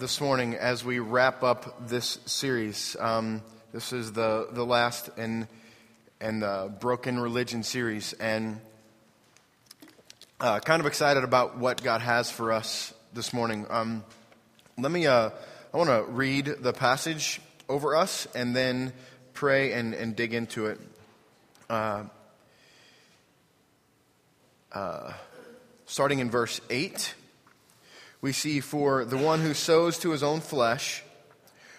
this morning as we wrap up this series. Um, this is the, the last in, in the Broken Religion series, and uh, kind of excited about what God has for us this morning. Um, let me, uh, I want to read the passage over us and then pray and, and dig into it. Uh, uh, starting in verse 8 we see, For the one who sows to his own flesh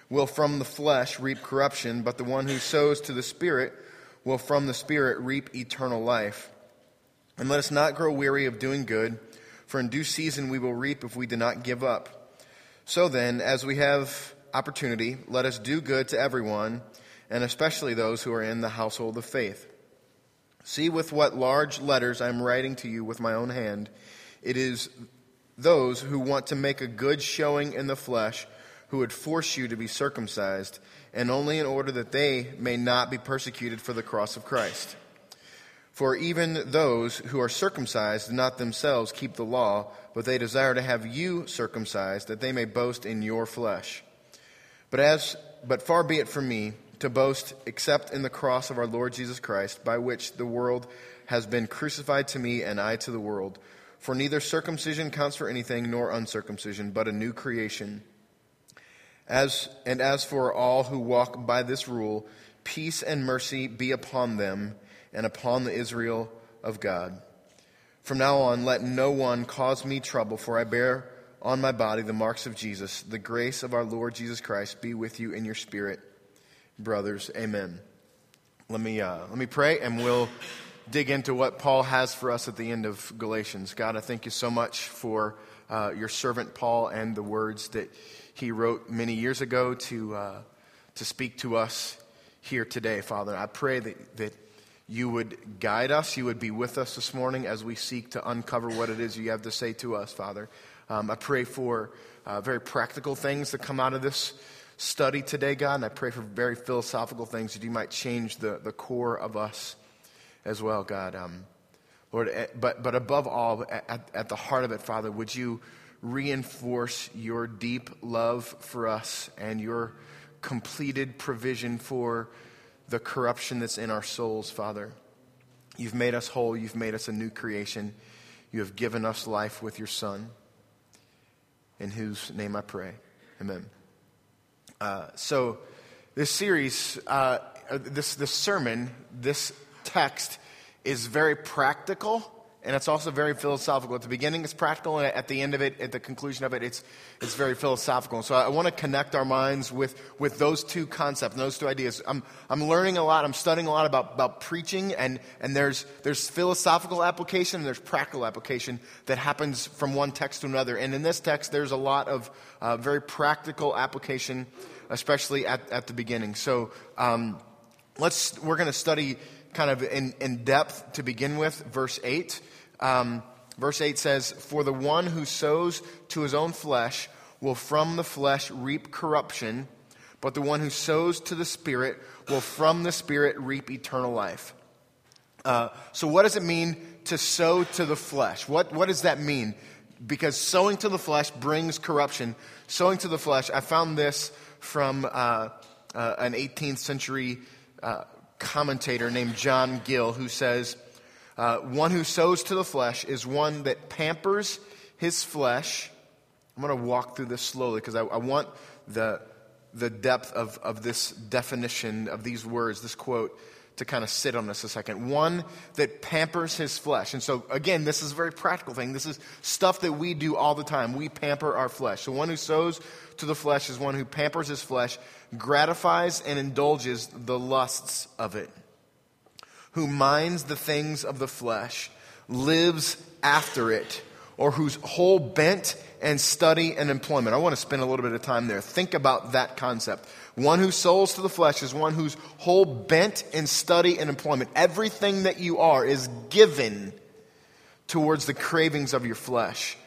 will from the flesh reap corruption, but the one who sows to the Spirit will from the Spirit reap eternal life. And let us not grow weary of doing good, for in due season we will reap if we do not give up. So then, as we have opportunity, let us do good to everyone, and especially those who are in the household of faith. See with what large letters I am writing to you with my own hand. It is those who want to make a good showing in the flesh, who would force you to be circumcised, and only in order that they may not be persecuted for the cross of Christ. For even those who are circumcised do not themselves keep the law, but they desire to have you circumcised, that they may boast in your flesh. But as but far be it from me to boast except in the cross of our Lord Jesus Christ, by which the world has been crucified to me and I to the world. For neither circumcision counts for anything nor uncircumcision, but a new creation. As, and as for all who walk by this rule, peace and mercy be upon them and upon the Israel of God. From now on, let no one cause me trouble, for I bear on my body the marks of Jesus. The grace of our Lord Jesus Christ be with you in your spirit, brothers. Amen. Let me, uh, let me pray, and we'll dig into what Paul has for us at the end of Galatians. God, I thank you so much for uh, your servant Paul and the words that he wrote many years ago to, uh, to speak to us here today, Father. I pray that, that you would guide us, you would be with us this morning as we seek to uncover what it is you have to say to us, Father. Um, I pray for uh, very practical things that come out of this study today, God, and I pray for very philosophical things that you might change the, the core of us as well, God. Um, Lord, eh, but, but above all, at, at the heart of it, Father, would you reinforce your deep love for us and your completed provision for the corruption that's in our souls, Father. You've made us whole. You've made us a new creation. You have given us life with your Son, in whose name I pray. Amen. Uh, so, this series, uh, this, this sermon, this text is very practical and it's also very philosophical. At the beginning, it's practical, and at the end of it, at the conclusion of it, it's, it's very philosophical. So I want to connect our minds with, with those two concepts, those two ideas. I'm, I'm learning a lot, I'm studying a lot about, about preaching, and, and there's, there's philosophical application and there's practical application that happens from one text to another. And in this text, there's a lot of uh, very practical application, especially at, at the beginning. So um, let's, we're going to study kind of in, in depth to begin with, verse 8. Um, verse 8 says, For the one who sows to his own flesh will from the flesh reap corruption, but the one who sows to the Spirit will from the Spirit reap eternal life. Uh, so, what does it mean to sow to the flesh? What, what does that mean? Because sowing to the flesh brings corruption. Sowing to the flesh, I found this from uh, uh, an 18th century uh, commentator named John Gill who says, uh, One who sows to the flesh is one that pampers his flesh. I'm going to walk through this slowly because I, I, want the, the depth of, of this definition of these words, this quote, to kind of sit on this a second. One that pampers his flesh. And so, again, this is a very practical thing. This is stuff that we do all the time. We pamper our flesh. So, one who sows to the flesh is one who pampers his flesh, gratifies and indulges the lusts of it, who minds the things of the flesh, lives after it, or whose whole bent and study and employment. I want to spend a little bit of time there. Think about that concept. One who souls to the flesh is one whose whole bent in study and employment, everything that you are, is given towards the cravings of your flesh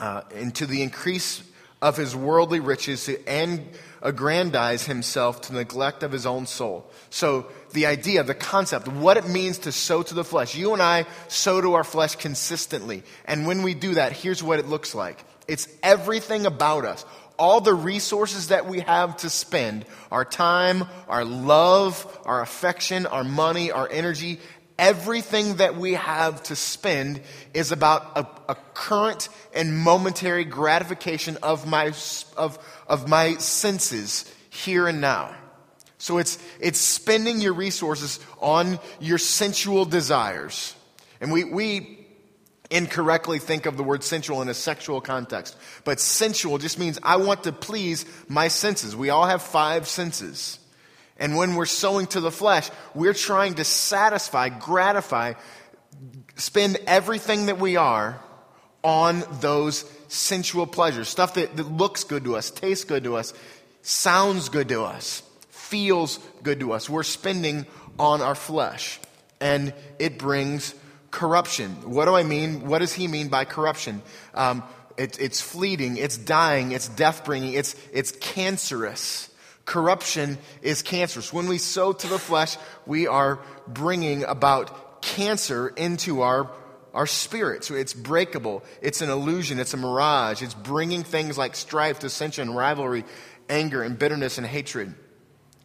uh, and to the increase of his worldly riches and aggrandize himself to neglect of his own soul. So, the idea, the concept, what it means to sow to the flesh. You and I sow to our flesh consistently. And when we do that, here's what it looks like It's everything about us. All the resources that we have to spend our time, our love, our affection, our money, our energy everything that we have to spend is about a, a, current and momentary gratification of my, of, of my senses here and now. So it's, it's spending your resources on your sensual desires. And we, we incorrectly think of the word sensual in a sexual context. But sensual just means I want to please my senses. We all have five senses. And when we're sowing to the flesh, we're trying to satisfy, gratify, spend everything that we are on those sensual pleasures. Stuff that, that looks good to us, tastes good to us, sounds good to us, feels good to us. We're spending on our flesh. And it brings corruption. What do I mean? What does he mean by corruption? Um, it, it's fleeting, it's dying, it's death bringing, it's, it's cancerous. Corruption is cancerous. When we sow to the flesh, we are bringing about cancer into our, our spirit. So it's breakable, it's an illusion, it's a mirage. It's bringing things like strife, dissension, rivalry, anger, and bitterness and hatred.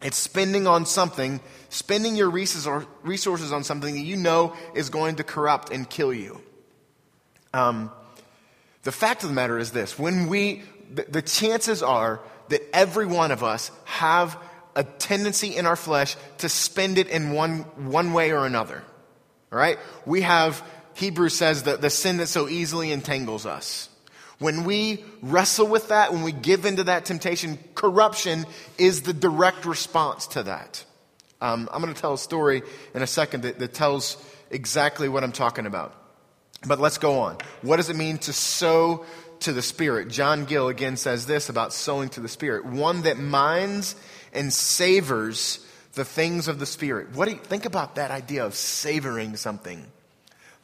It's spending on something, spending your resources on something that you know is going to corrupt and kill you. Um, the fact of the matter is this when we, the, the chances are that every one of us have a tendency in our flesh to spend it in one, one way or another. All right? We have, Hebrews says, that the sin that so easily entangles us. When we wrestle with that, when we give into that temptation, corruption is the direct response to that. Um, I'm going to tell a story in a second that, that tells exactly what I'm talking about. But let's go on. What does it mean to sow to the Spirit. John Gill again says this about sowing to the Spirit one that minds and savors the things of the Spirit. What do you think about that idea of savoring something?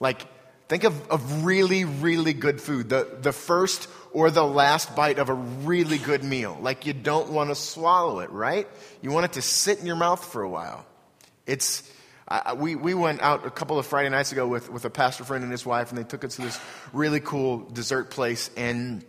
Like, think of, of really, really good food. The, the first or the last bite of a really good meal. Like, you don't want to swallow it, right? You want it to sit in your mouth for a while. It's I, we, we went out a couple of Friday nights ago with, with a pastor friend and his wife, and they took us to this really cool dessert place in,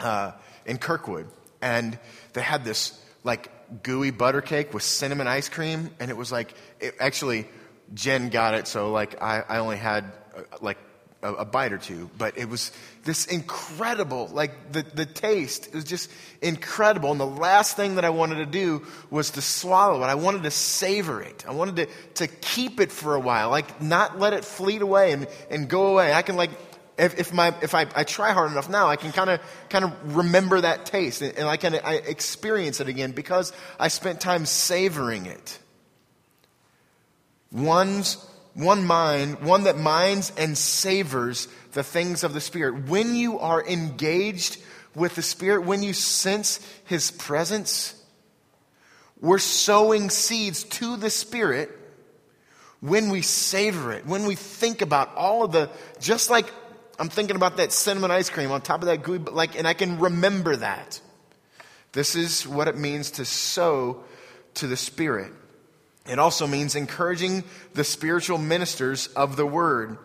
uh, in Kirkwood. And they had this like gooey butter cake with cinnamon ice cream, and it was like, it, actually, Jen got it, so like I, I only had uh, like a, a, bite or two, but it was this incredible, like the, the taste, it was just incredible. And the last thing that I wanted to do was to swallow it. I wanted to savor it. I wanted to, to keep it for a while, like not let it fleet away and, and go away. I can like, if, if, my, if I, I try hard enough now, I can kind of kind of remember that taste and, and I can I experience it again because I spent time savoring it. One's one mind, one that minds and savors the things of the Spirit. When you are engaged with the Spirit, when you sense His presence, we're sowing seeds to the Spirit when we savor it, when we think about all of the, just like I'm thinking about that cinnamon ice cream on top of that gooey, like, and I can remember that. This is what it means to sow to the Spirit. It also means encouraging the spiritual ministers of the word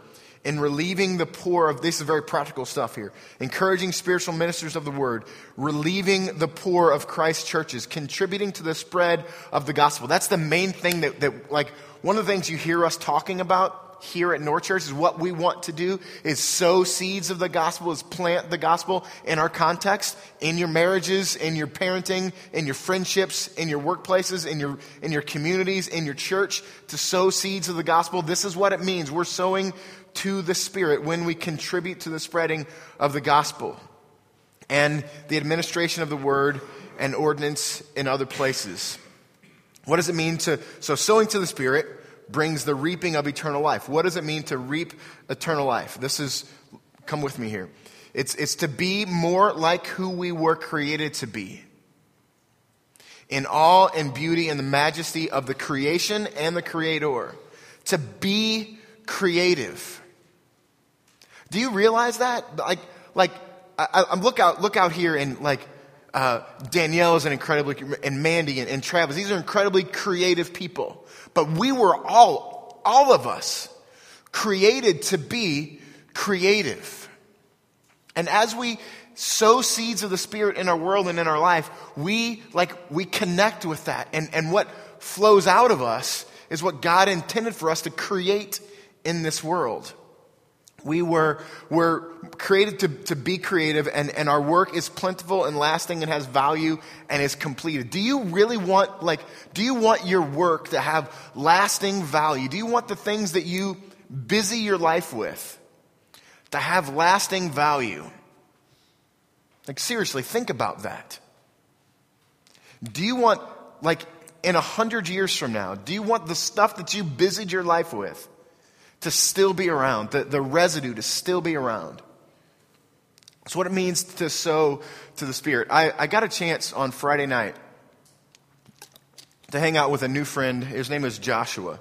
in relieving the poor of this is very practical stuff here. Encouraging spiritual ministers of the word, relieving the poor of Christ churches, contributing to the spread of the gospel. That's the main thing that, that like one of the things you hear us talking about here at North Church is what we want to do is sow seeds of the gospel, is plant the gospel in our context, in your marriages, in your parenting, in your friendships, in your workplaces, in your, in your communities, in your church, to sow seeds of the gospel. This is what it means. We're sowing to the Spirit when we contribute to the spreading of the gospel and the administration of the word and ordinance in other places. What does it mean to, so sowing to the Spirit, brings the reaping of eternal life. What does it mean to reap eternal life? This is, come with me here. It's, it's to be more like who we were created to be. In awe and beauty and the majesty of the creation and the creator. To be creative. Do you realize that? Like, like, I, I look out, look out here and like, uh, Danielle is an incredibly, and Mandy and, and Travis, these are incredibly creative people. But we were all, all of us, created to be creative. And as we sow seeds of the Spirit in our world and in our life, we like we connect with that. And, and what flows out of us is what God intended for us to create in this world. We were, were created to, to be creative, and, and our work is plentiful and lasting and has value and is completed. Do you really want, like, do you want your work to have lasting value? Do you want the things that you busy your life with to have lasting value? Like, seriously, think about that. Do you want, like, in a hundred years from now, do you want the stuff that you busied your life with to still be around, the, the residue to still be around? That's what it means to sow to the Spirit. I, I got a chance on Friday night to hang out with a new friend. His name is Joshua.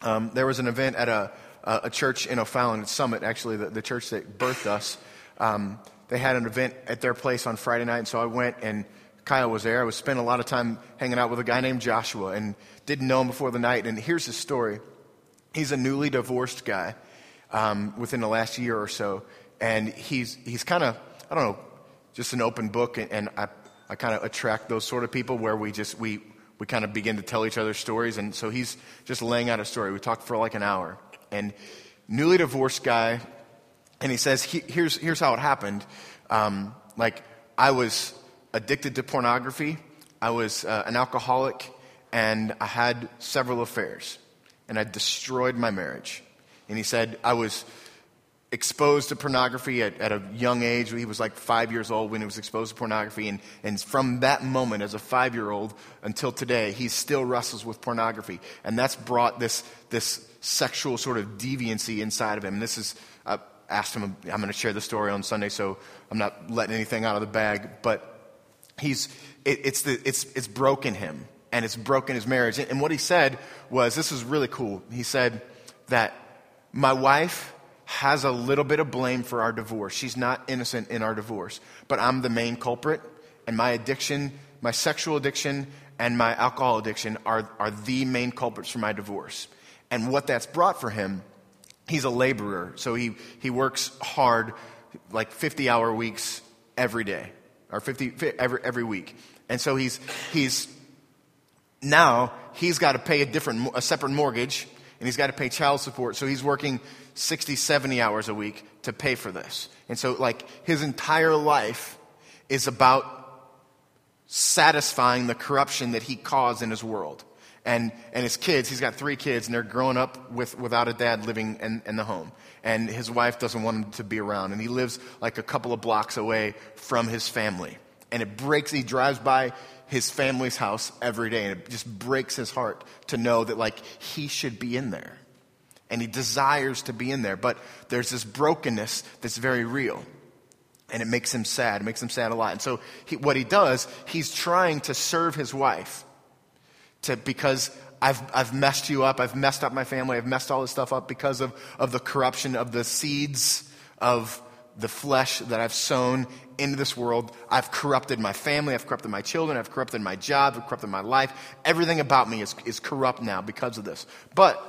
Um, there was an event at a, a church in O'Fallon, Summit, actually, the, the church that birthed us. Um, they had an event at their place on Friday night, and so I went and Kyle was there. I was spending a lot of time hanging out with a guy named Joshua and didn't know him before the night. And here's his story. He's a newly divorced guy um, within the last year or so. And he's, he's kind of, I don't know, just an open book. And, and I, I kind of attract those sort of people where we just, we, we kind of begin to tell each other stories. And so he's just laying out a story. We talked for like an hour. And newly divorced guy, and he says, here's, here's how it happened. Um, like, I was addicted to pornography, I was uh, an alcoholic, and I had several affairs. And I destroyed my marriage. And he said, I was exposed to pornography at, at, a young age. He was like five years old when he was exposed to pornography. And, and from that moment, as a five year old until today, he still wrestles with pornography. And that's brought this, this sexual sort of deviancy inside of him. And this is, I asked him, I'm going to share the story on Sunday, so I'm not letting anything out of the bag. But he's, it, it's, the, it's, it's broken him and it's broken his marriage. And, what he said was this is really cool. He said that my wife has a little bit of blame for our divorce. She's not innocent in our divorce, but I'm the main culprit, and my addiction, my sexual addiction, and my alcohol addiction are, are the main culprits for my divorce. And what that's brought for him, he's a laborer, so he, he works hard, like 50 hour weeks every day or 50 every, every week. And so he's, he's now he's got to pay a different, a separate mortgage and he's got to pay child support. So he's working 60, 70 hours a week to pay for this. And so like his entire life is about satisfying the corruption that he caused in his world. And, and his kids, he's got three kids, and they're growing up with, without a dad living in, in the home and his wife doesn't want him to be around. And he lives like a couple of blocks away from his family. And it breaks, he drives by his family's house every day, and it just breaks his heart to know that, like, he should be in there. And he desires to be in there. But there's this brokenness that's very real. And it makes him sad. It makes him sad a lot. And so, he, what he does, he's trying to serve his wife to, because I've, I've messed you up. I've messed up my family. I've messed all this stuff up because of, of the corruption of the seeds of the flesh that I've sown into this world. I've corrupted my family. I've corrupted my children. I've corrupted my job. I've corrupted my life. Everything about me is, is corrupt now because of this. But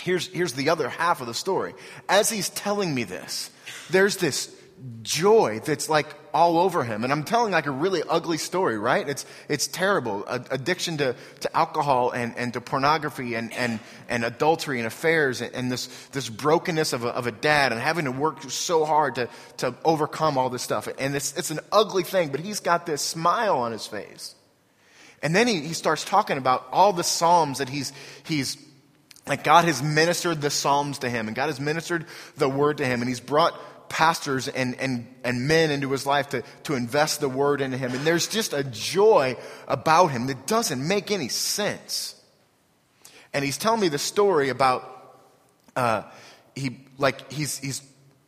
here's, here's the other half of the story. As he's telling me this, there's this joy that's like all over him. And I'm telling like a really ugly story, right? It's, it's terrible. addiction to, to alcohol and, and to pornography and, and, and adultery and affairs and, and this, this brokenness of a, of a dad and having to work so hard to, to overcome all this stuff. And it's, it's an ugly thing, but he's got this smile on his face. And then he, he starts talking about all the Psalms that he's, he's like God has ministered the Psalms to him and God has ministered the word to him and he's brought pastors and, and, and men into his life to, to invest the word into him. And there's just a joy about him that doesn't make any sense. And he's telling me the story about uh, he like he's he's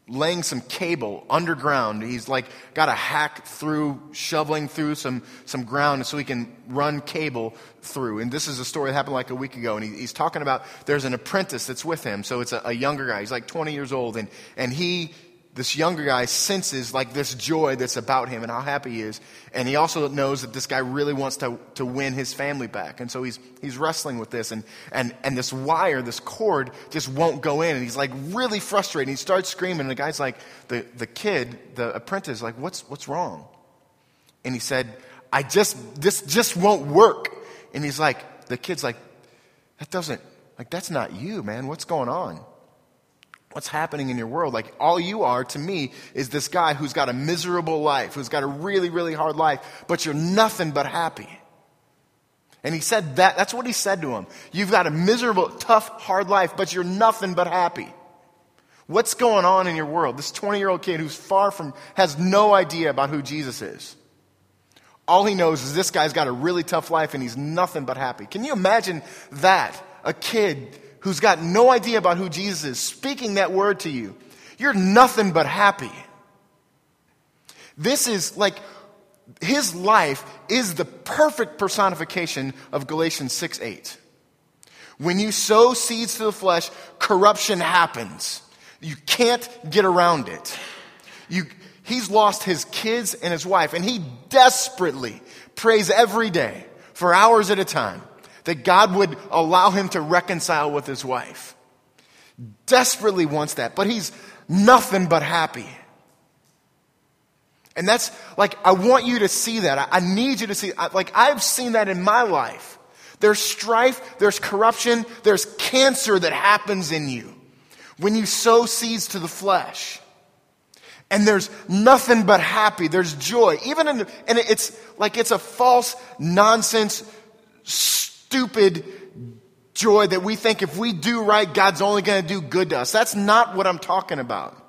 laying some cable underground. He's like got a hack through, shoveling through some, some ground so he can run cable through. And this is a story that happened like a week ago. And he, he's talking about there's an apprentice that's with him. So it's a, a, younger guy. He's like 20 years old. And, and he this younger guy senses like this joy that's about him and how happy he is. And he also knows that this guy really wants to, to win his family back. And so he's, he's wrestling with this. And, and, and this wire, this cord, just won't go in. And he's like really frustrated. He starts screaming. And the guy's like, the, the kid, the apprentice, like, what's, what's wrong? And he said, I just, this just won't work. And he's like, the kid's like, that doesn't, like, that's not you, man. What's going on? What's happening in your world. Like, all you are to me is this guy who's got a miserable life, who's got a really, really hard life, but you're nothing but happy. And he said that, that's what he said to him. You've got a miserable, tough, hard life, but you're nothing but happy. What's going on in your world? This 20 year old kid who's far from, has no idea about who Jesus is. All he knows is this guy's got a really tough life and he's nothing but happy. Can you imagine that? A kid who's got no idea about who Jesus is speaking that word to you, you're nothing but happy. This is like his life is the perfect personification of Galatians 6 8. When you sow seeds to the flesh, corruption happens. You can't get around it. You, he's lost his kids and his wife, and he desperately prays every day for hours at a time that God would allow him to reconcile with his wife. Desperately wants that, but he's nothing but happy. And that's like, I want you to see that. I, I need you to see, I, like, I've seen that in my life. There's strife, there's corruption, there's cancer that happens in you when you sow seeds to the flesh. And there's nothing but happy. There's joy. Even in, and it's like it's a false nonsense, stupid joy that we think if we do right, God's only going to do good to us. That's not what I'm talking about.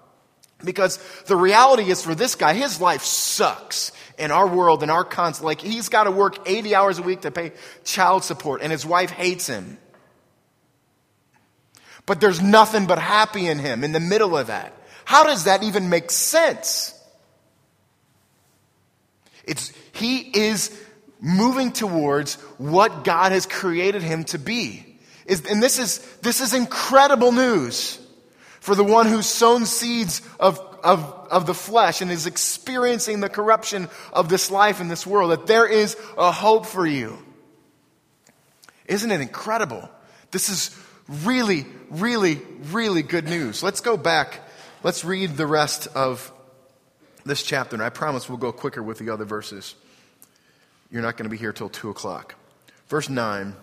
Because the reality is for this guy, his life sucks in our world, in our cons. Like he's got to work 80 hours a week to pay child support and his wife hates him. But there's nothing but happy in him in the middle of that. How does that even make sense? It's, he is moving towards what God has created him to be. And this is, this is incredible news for the one who's sown seeds of, of, of the flesh and is experiencing the corruption of this life in this world, that there is a hope for you. Isn't it incredible? This is really, really, really good news. Let's go back. Let's read the rest of this chapter, and I promise we'll go quicker with the other verses. You're not going to be here till 2 o'clock. Verse 9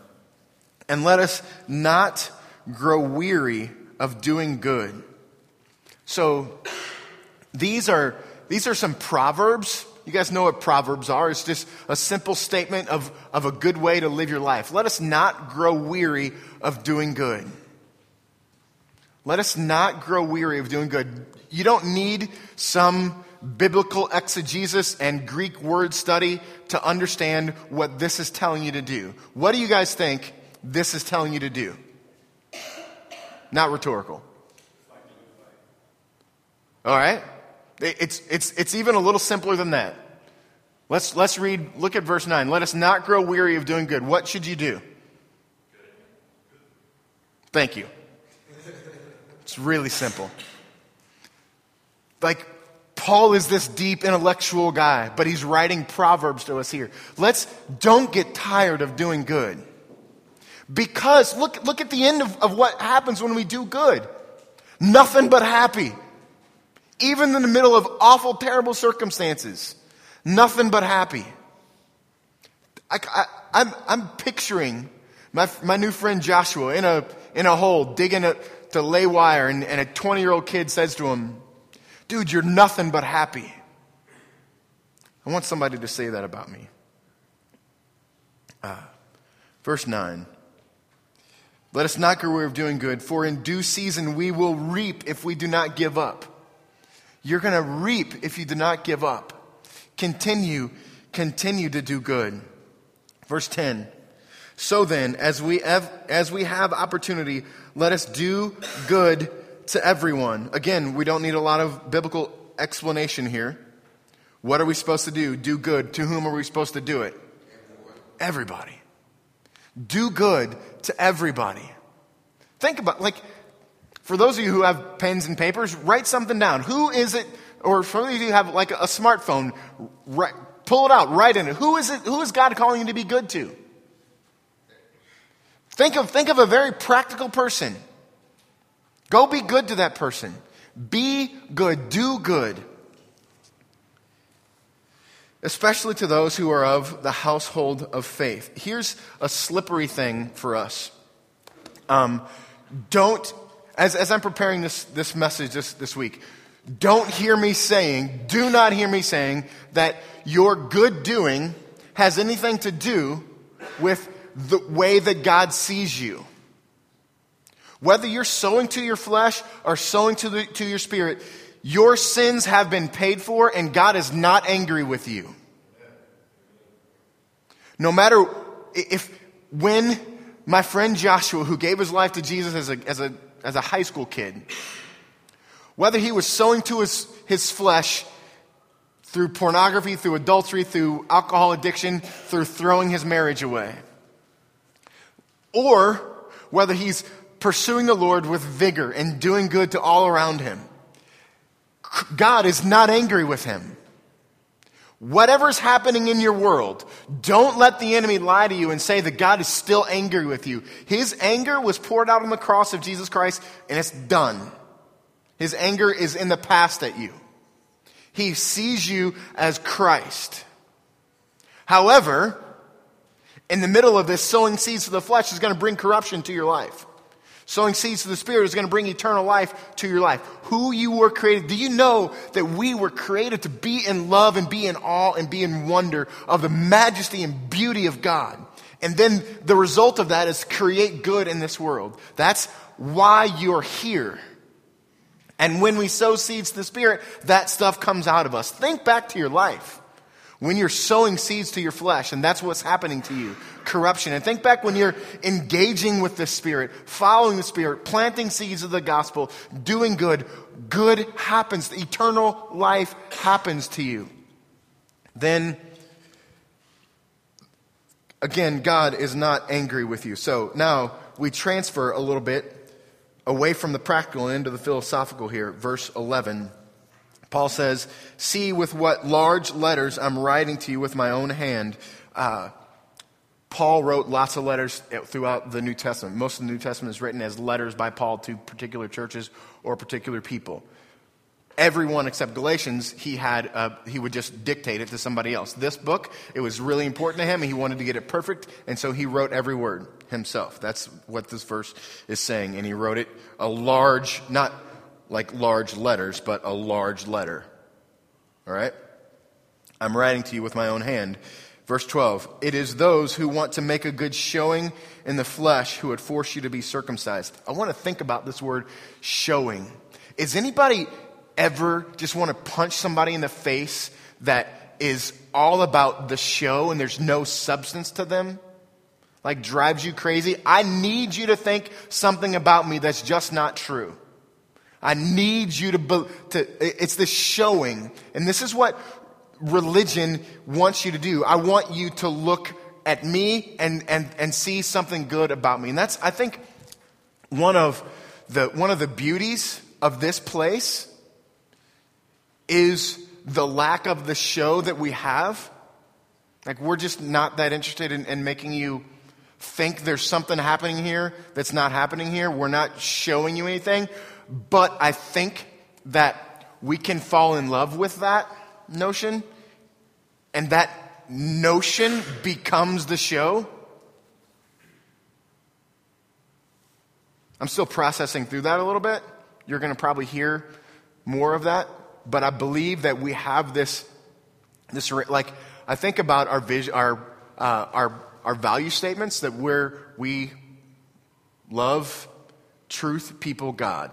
And let us not grow weary of doing good. So these are, these are some proverbs. You guys know what proverbs are. It's just a simple statement of, of a good way to live your life. Let us not grow weary of doing good. Let us not grow weary of doing good. You don't need some biblical exegesis and Greek word study to understand what this is telling you to do. What do you guys think this is telling you to do? Not rhetorical. All right? It's, it's, it's even a little simpler than that. Let's, let's read, look at verse 9. Let us not grow weary of doing good. What should you do? Thank you. It's really simple. Like, Paul is this deep intellectual guy, but he's writing Proverbs to us here. Let's don't get tired of doing good. Because look, look at the end of, of what happens when we do good. Nothing but happy. Even in the middle of awful, terrible circumstances. Nothing but happy. I, I, I'm, I'm picturing my, my new friend Joshua in a, in a hole digging a, to lay wire, and, and a 20 year old kid says to him, Dude, you're nothing but happy. I want somebody to say that about me. Uh, verse 9. Let us not grow weary of doing good, for in due season we will reap if we do not give up. You're going to reap if you do not give up. Continue, continue to do good. Verse 10. So then, as we have, as we have opportunity, let us do good to everyone. Again, we don't need a lot of biblical explanation here. What are we supposed to do? Do good. To whom are we supposed to do it? Everybody. Do good to everybody. Think about like For those of you who have pens and papers, write something down. Who is it, or for those of you who have like a smartphone, write, pull it out, write in it. Who is it, who is God calling you to be good to? Think of, think of a very practical person. Go be good to that person. Be good. Do good. Especially to those who are of the household of faith. Here's a slippery thing for us. Um, don't, as, as I'm preparing this, this message this, this week, don't hear me saying, do not hear me saying that your good doing has anything to do with the way that God sees you. Whether you're sowing to your flesh or sowing to, the, to your spirit, your sins have been paid for and God is not angry with you. No matter if, when my friend Joshua, who gave his life to Jesus as a, as a, as a high school kid, whether he was sowing to his, his flesh through pornography, through adultery, through alcohol addiction, through throwing his marriage away, or whether he's pursuing the Lord with vigor and doing good to all around him. God is not angry with him. Whatever's happening in your world, don't let the enemy lie to you and say that God is still angry with you. His anger was poured out on the cross of Jesus Christ and it's done. His anger is in the past at you. He sees you as Christ. However, in the middle of this, sowing seeds to the flesh is going to bring corruption to your life. Sowing seeds to the Spirit is going to bring eternal life to your life. Who you were created. Do you know that we were created to be in love and be in awe and be in wonder of the majesty and beauty of God? And then the result of that is create good in this world. That's why you're here. And when we sow seeds to the Spirit, that stuff comes out of us. Think back to your life when you're sowing seeds to your flesh, and that's what's happening to you corruption. And think back when you're engaging with the Spirit, following the Spirit, planting seeds of the gospel, doing good, good happens. The eternal life happens to you. Then, again, God is not angry with you. So now we transfer a little bit away from the practical into the philosophical here. Verse 11. Paul says, See with what large letters I'm writing to you with my own hand. Uh, Paul wrote lots of letters throughout the New Testament. Most of the New Testament is written as letters by Paul to particular churches or particular people. Everyone except Galatians, he had uh, he would just dictate it to somebody else. This book, it was really important to him, and he wanted to get it perfect, and so he wrote every word himself. That's what this verse is saying, and he wrote it a large, not like large letters, but a large letter. All right? I'm writing to you with my own hand. Verse 12 It is those who want to make a good showing in the flesh who would force you to be circumcised. I want to think about this word showing. Is anybody ever just want to punch somebody in the face that is all about the show and there's no substance to them? Like drives you crazy? I need you to think something about me that's just not true. I need you to, be, to, it's this showing. And this is what religion wants you to do. I want you to look at me and, and, and see something good about me. And that's, I think, one of the, one of the beauties of this place is the lack of the show that we have. Like, we're just not that interested in, in making you think there's something happening here that's not happening here. We're not showing you anything. But I think that we can fall in love with that notion, and that notion becomes the show. I'm still processing through that a little bit. You're going to probably hear more of that, but I believe that we have this, this like I think about our vision, our uh, our our value statements that we're we love truth, people, God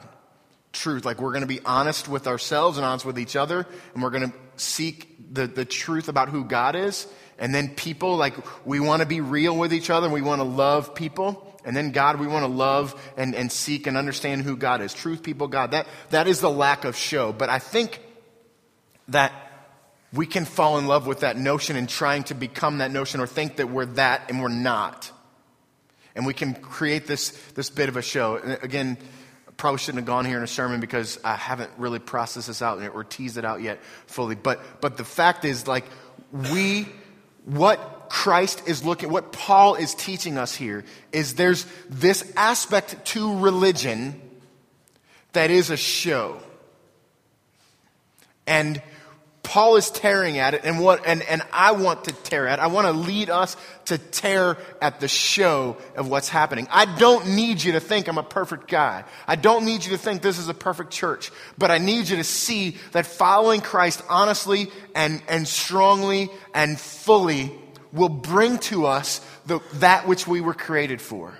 truth. Like we're going to be honest with ourselves and honest with each other, and we're going to seek the, the truth about who God is. And then people, like we want to be real with each other and we want to love people. And then God, we want to love and, and seek and understand who God is. Truth, people, God. That, that is the lack of show. But I think that we can fall in love with that notion and trying to become that notion or think that we're that and we're not. And we can create this, this bit of a show. Again, probably shouldn't have gone here in a sermon because I haven't really processed this out or teased it out yet fully. But, but the fact is, like, we, what Christ is looking, what Paul is teaching us here is there's this aspect to religion that is a show. And Paul is tearing at it, and, what, and, and I want to tear at. I want to lead us to tear at the show of what's happening. I don't need you to think I'm a perfect guy. I don't need you to think this is a perfect church. But I need you to see that following Christ honestly and, and strongly and fully will bring to us the, that which we were created for.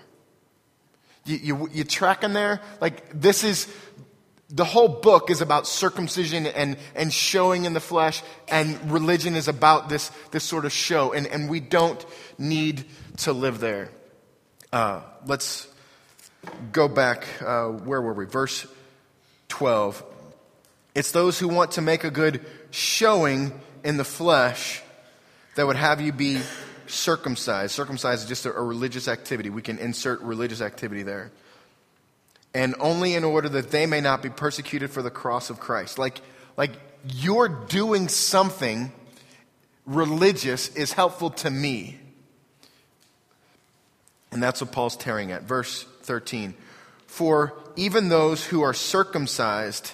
You, you, you tracking there? Like, this is the whole book is about circumcision and, and showing in the flesh, and religion is about this, this sort of show, and, and we don't need to live there. Uh, let's go back. Uh, where were we? Verse 12. It's those who want to make a good showing in the flesh that would have you be circumcised. Circumcised is just a, a religious activity. We can insert religious activity there and only in order that they may not be persecuted for the cross of Christ. Like, like you're doing something religious is helpful to me. And that's what Paul's tearing at. Verse 13. For even those who are circumcised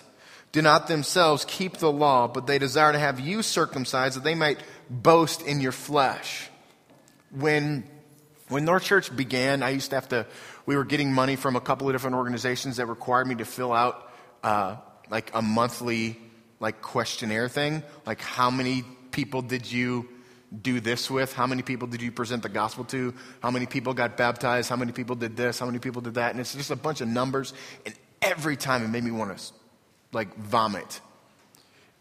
do not themselves keep the law, but they desire to have you circumcised that they might boast in your flesh. When, when North Church began, I used to have to we were getting money from a couple of different organizations that required me to fill out uh, like a monthly like questionnaire thing, like how many people did you do this with? How many people did you present the gospel to? How many people got baptized? How many people did this? How many people did that? And it's just a bunch of numbers. And every time it made me want to like vomit.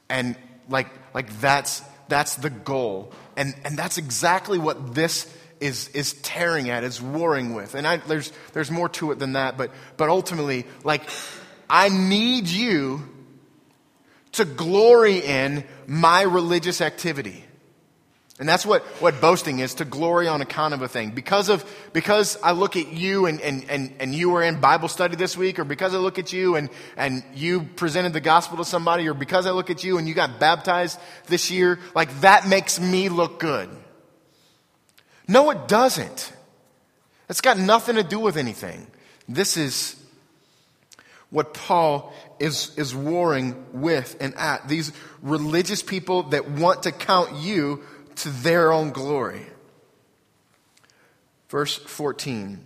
And like like that's that's the goal. And and that's exactly what this is, is tearing at, is warring with. And I, there's, there's more to it than that, but, but ultimately, like, I need you to glory in my religious activity. And that's what, what boasting is, to glory on account of a thing. Because of, because I look at you and, and, and, and you were in Bible study this week, or because I look at you and, and you presented the gospel to somebody, or because I look at you and you got baptized this year, like that makes me look good. No, it doesn't. It's got nothing to do with anything. This is what Paul is, is warring with and at. These religious people that want to count you to their own glory. Verse 14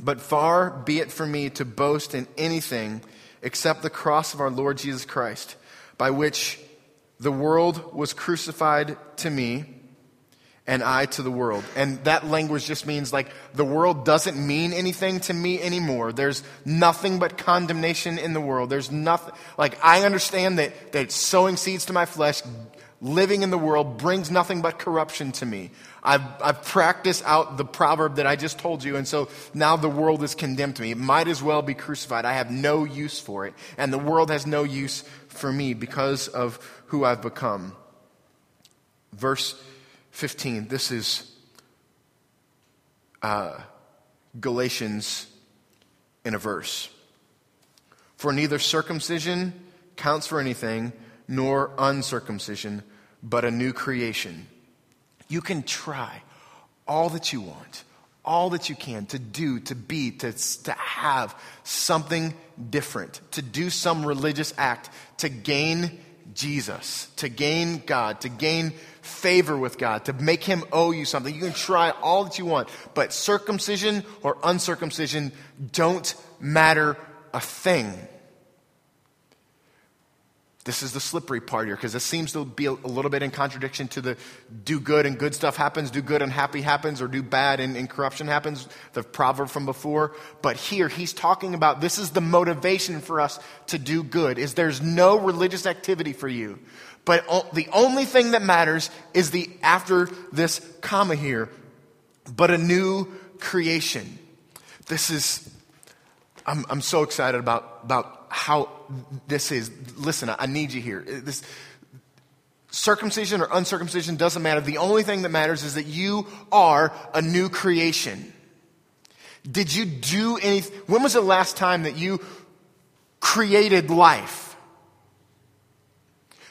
But far be it from me to boast in anything except the cross of our Lord Jesus Christ, by which the world was crucified to me and I to the world. And that language just means like the world doesn't mean anything to me anymore. There's nothing but condemnation in the world. There's nothing, like I understand that, that sowing seeds to my flesh, living in the world brings nothing but corruption to me. I've, I've practiced out the proverb that I just told you, and so now the world is condemned to me. It might as well be crucified. I have no use for it, and the world has no use for me because of who I've become. Verse 15. This is uh, Galatians in a verse. For neither circumcision counts for anything, nor uncircumcision, but a new creation. You can try all that you want, all that you can to do, to be, to, to have something different, to do some religious act, to gain Jesus, to gain God, to gain favor with God, to make him owe you something. You can try all that you want, but circumcision or uncircumcision don't matter a thing. This is the slippery part here because it seems to be a, little bit in contradiction to the do good and good stuff happens, do good and happy happens, or do bad and, and corruption happens, the proverb from before. But here he's talking about this is the motivation for us to do good, is there's no religious activity for you. But the only thing that matters is the after this comma here, but a new creation. This is, I'm, I'm so excited about, about how this is. Listen, I need you here. This, circumcision or uncircumcision doesn't matter. The only thing that matters is that you are a new creation. Did you do anything? When was the last time that you created life.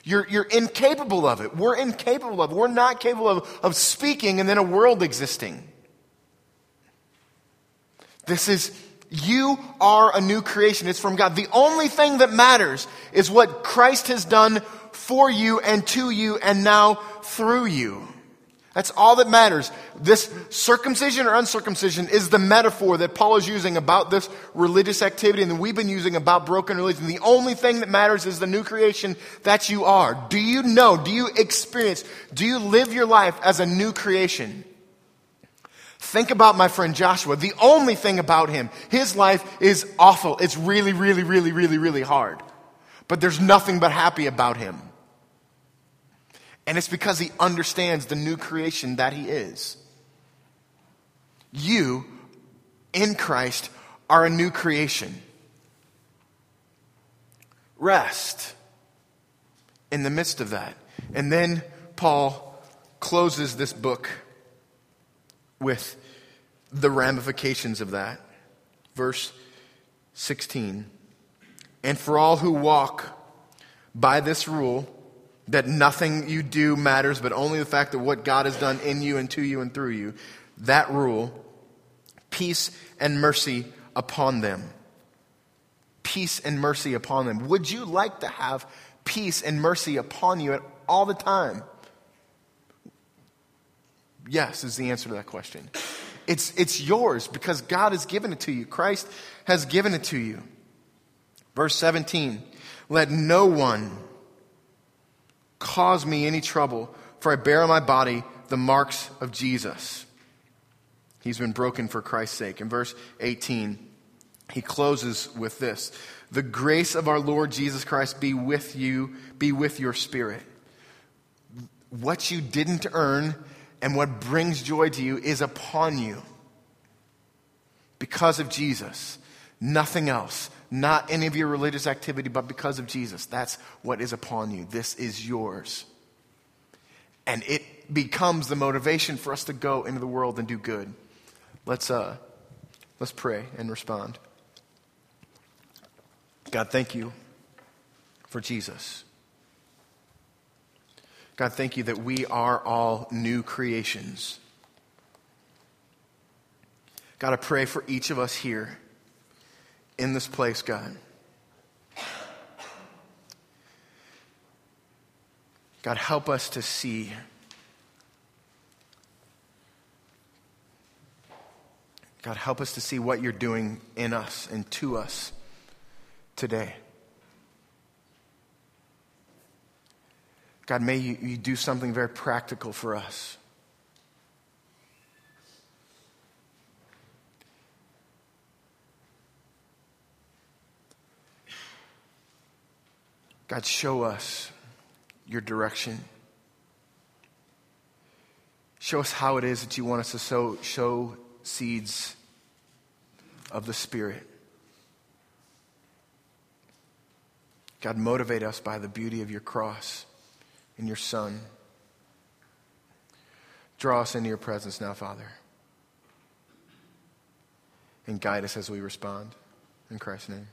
You're, you're incapable of it. We're incapable of it. We're not capable of, of speaking and then a world existing. This is, you are a new creation. It's from God. The only thing that matters is what Christ has done for you and to you and now through you. That's all that matters. This circumcision or uncircumcision is the metaphor that Paul is using about this religious activity and that we've been using about broken religion. The only thing that matters is the new creation that you are. Do you know? Do you experience? Do you live your life as a new creation? Think about my friend Joshua. The only thing about him, his life is awful. It's really, really, really, really, really hard. But there's nothing but happy about him. And it's because he understands the new creation that he is. You, in Christ, are a new creation. Rest in the midst of that. And then Paul closes this book with the ramifications of that. Verse 16. And for all who walk by this rule, that nothing you do matters, but only the fact that what God has done in you and to you and through you. That rule, peace and mercy upon them. Peace and mercy upon them. Would you like to have peace and mercy upon you at all the time? Yes, is the answer to that question. It's, it's yours because God has given it to you. Christ has given it to you. Verse 17 Let no one cause me any trouble, for I bear on my body the marks of Jesus. He's been broken for Christ's sake. In verse 18, he closes with this The grace of our Lord Jesus Christ be with you, be with your spirit. What you didn't earn and what brings joy to you is upon you because of Jesus, nothing else not any of your religious activity, but because of Jesus. That's what is upon you. This is yours. And it becomes the motivation for us to go into the world and do good. Let's, uh, let's pray and respond. God, thank you for Jesus. God, thank you that we are all new creations. God, I pray for each of us here in this place, God. God, help us to see. God, help us to see what you're doing in us and to us today. God, may you, you do something very practical for us. God, show us your direction. Show us how it is that you want us to sow, show seeds of the Spirit. God, motivate us by the beauty of your cross and your Son. Draw us into your presence now, Father. And guide us as we respond. In Christ's name.